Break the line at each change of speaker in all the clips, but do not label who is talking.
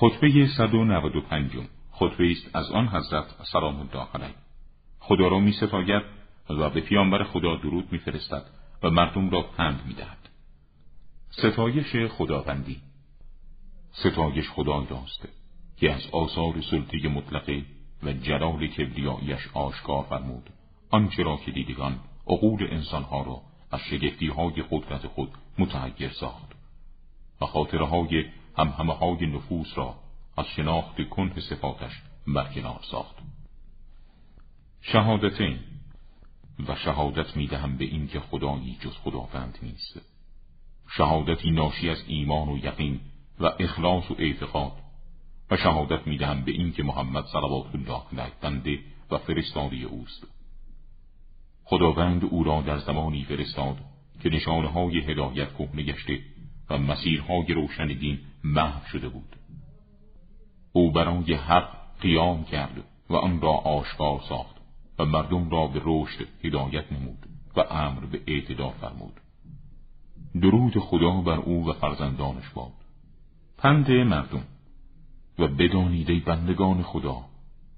خطبه 195 خطبه است از آن حضرت سلام الله علیه. خدا را می ستاید و به پیامبر خدا درود میفرستد و مردم را پند می‌دهد ستایش خداوندی. ستایش خدای داشته که از آثار سلطه مطلقه و جلال کبریایش آشکار فرمود. آنچه را که دیدگان عقول انسانها را از شگفتی های قدرت خود متحیر ساخت و خاطره های همه های نفوس را از شناخت کنه صفاتش برکنار ساخت. شهادتین و شهادت می‌دهم به این که خدایی جز خداوند نیست. شهادتی ناشی از ایمان و یقین و اخلاص و اعتقاد و شهادت می‌دهم به این که محمد صلوات الله علیه بنده و فرستاده اوست. خداوند او را در زمانی فرستاد که نشانه های هدایت کهنه گشته و مسیرهای روشن دین محو شده بود. او برای حق قیام کرد و آن را آشکار ساخت و مردم را به رشد هدایت نمود و امر به اعتدال فرمود. درود خدا بر او و فرزندانش باد. پند مردم و بدانیده بندگان خدا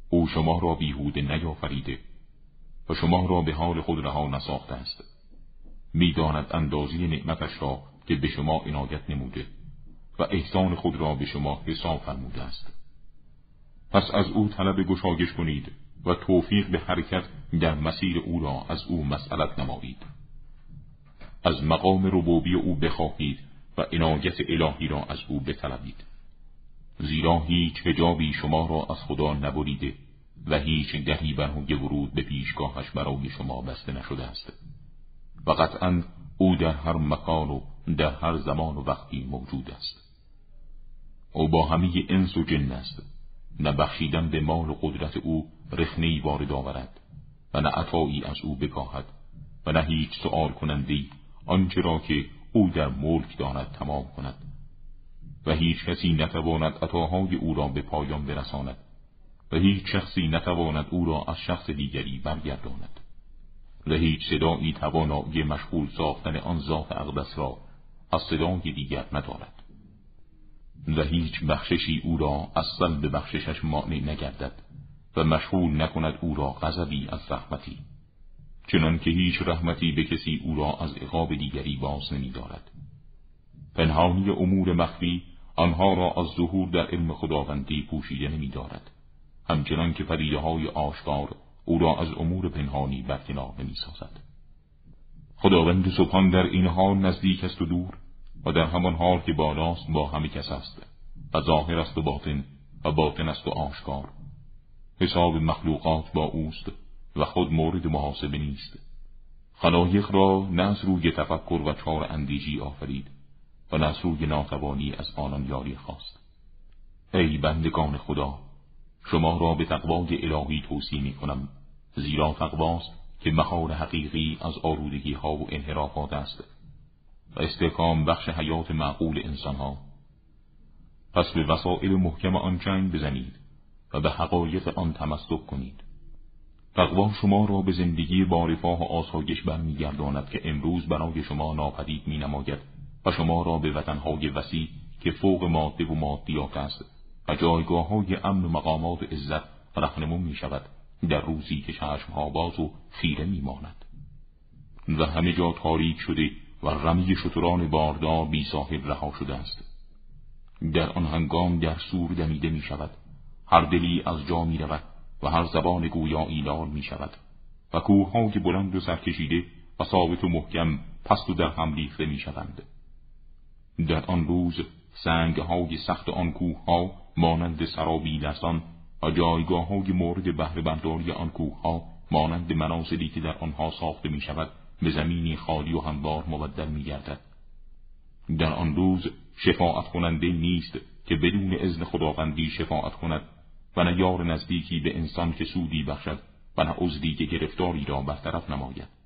او شما را بیهوده نیافریده و شما را به حال خود رها نساخته است. می‌داند اندازی نعمتش را که به شما عنایت نموده و احسان خود را به شما حساب فرموده است. پس از او طلب گشایش کنید و توفیق به حرکت در مسیر او را از او مسئلت نمایید. از مقام ربوبی او بخواهید و عنایت الهی را از او بطلبید. زیرا هیچ حجابی شما را از خدا نبریده و هیچ دهی برای ورود به پیشگاهش برای شما بسته نشده است. و قطعا او در هر مکان و در هر زمان و وقتی موجود است. او با همه انس و جن است. نه بخشیدن به مال و قدرت او رخنهای وارد آورد و نه عطایی از او بکاهد و نه هیچ سؤال کنندی آنچه را که او در ملک داند تمام کند. و هیچ کسی نتواند عطاهای او را به پایان برساند و هیچ شخصی نتواند او را از شخص دیگری برگرداند. و هیچ صدایی توانایی مشغول ساختن آن ذات اقدس را از صدای دیگر ندارد و هیچ بخششی او را اصلا به بخششش مانع نگردد و مشغول نکند او را غضبی از رحمتی چنان که هیچ رحمتی به کسی او را از عقاب دیگری باز نمی دارد. پنهانی امور مخفی آنها را از ظهور در علم خداوندی پوشیده نمی دارد. همچنان که پدیده های آشکار او را از امور پنهانی برکنار نمی سازد. خداوند سبحان در این حال نزدیک است و دور و در همان حال که بالاست با همه کس است و ظاهر است و باطن و باطن است و آشکار. حساب مخلوقات با اوست و خود مورد محاسبه نیست. خلایق را نه از روی تفکر و چار اندیجی آفرید و نه از روی ناتوانی از آنان یاری خواست. ای بندگان خدا شما را به تقوای الهی توصیه می کنم زیرا تقواست که مهار حقیقی از آرودگی ها و انحرافات است و استحکام بخش حیات معقول انسان ها پس به وسائل محکم آن چنگ بزنید و به حقایق آن تمسک کنید. تقوا شما را به زندگی بارفاه و آسایش برمیگرداند که امروز برای شما ناپدید می نماید و شما را به وطنهای وسیع که فوق ماده و مادیات است و جایگاه های امن و مقامات عزت رهنمون می شود در روزی که چشمها باز و خیره می ماند و همه جا تاریک شده و رمی شتران باردار بی صاحب رها شده است. در آن هنگام در سور دمیده می شود هر دلی از جا می رود و هر زبان گویا ایلال می شود و کوههای بلند و سرکشیده و ثابت و محکم پست و در هم ریخته می شوند در آن روز سنگ های سخت آن کوه ها مانند سرابی دستان و جایگاه های مورد بهره برداری آن کوه ها مانند مناسلی که در آنها ساخته می شود به زمینی خالی و هموار مبدل می گردد. در آن روز شفاعت کننده نیست که بدون اذن خداوندی شفاعت کند و نه یار نزدیکی به انسان که سودی بخشد و نه عزدی که گرفتاری را برطرف نماید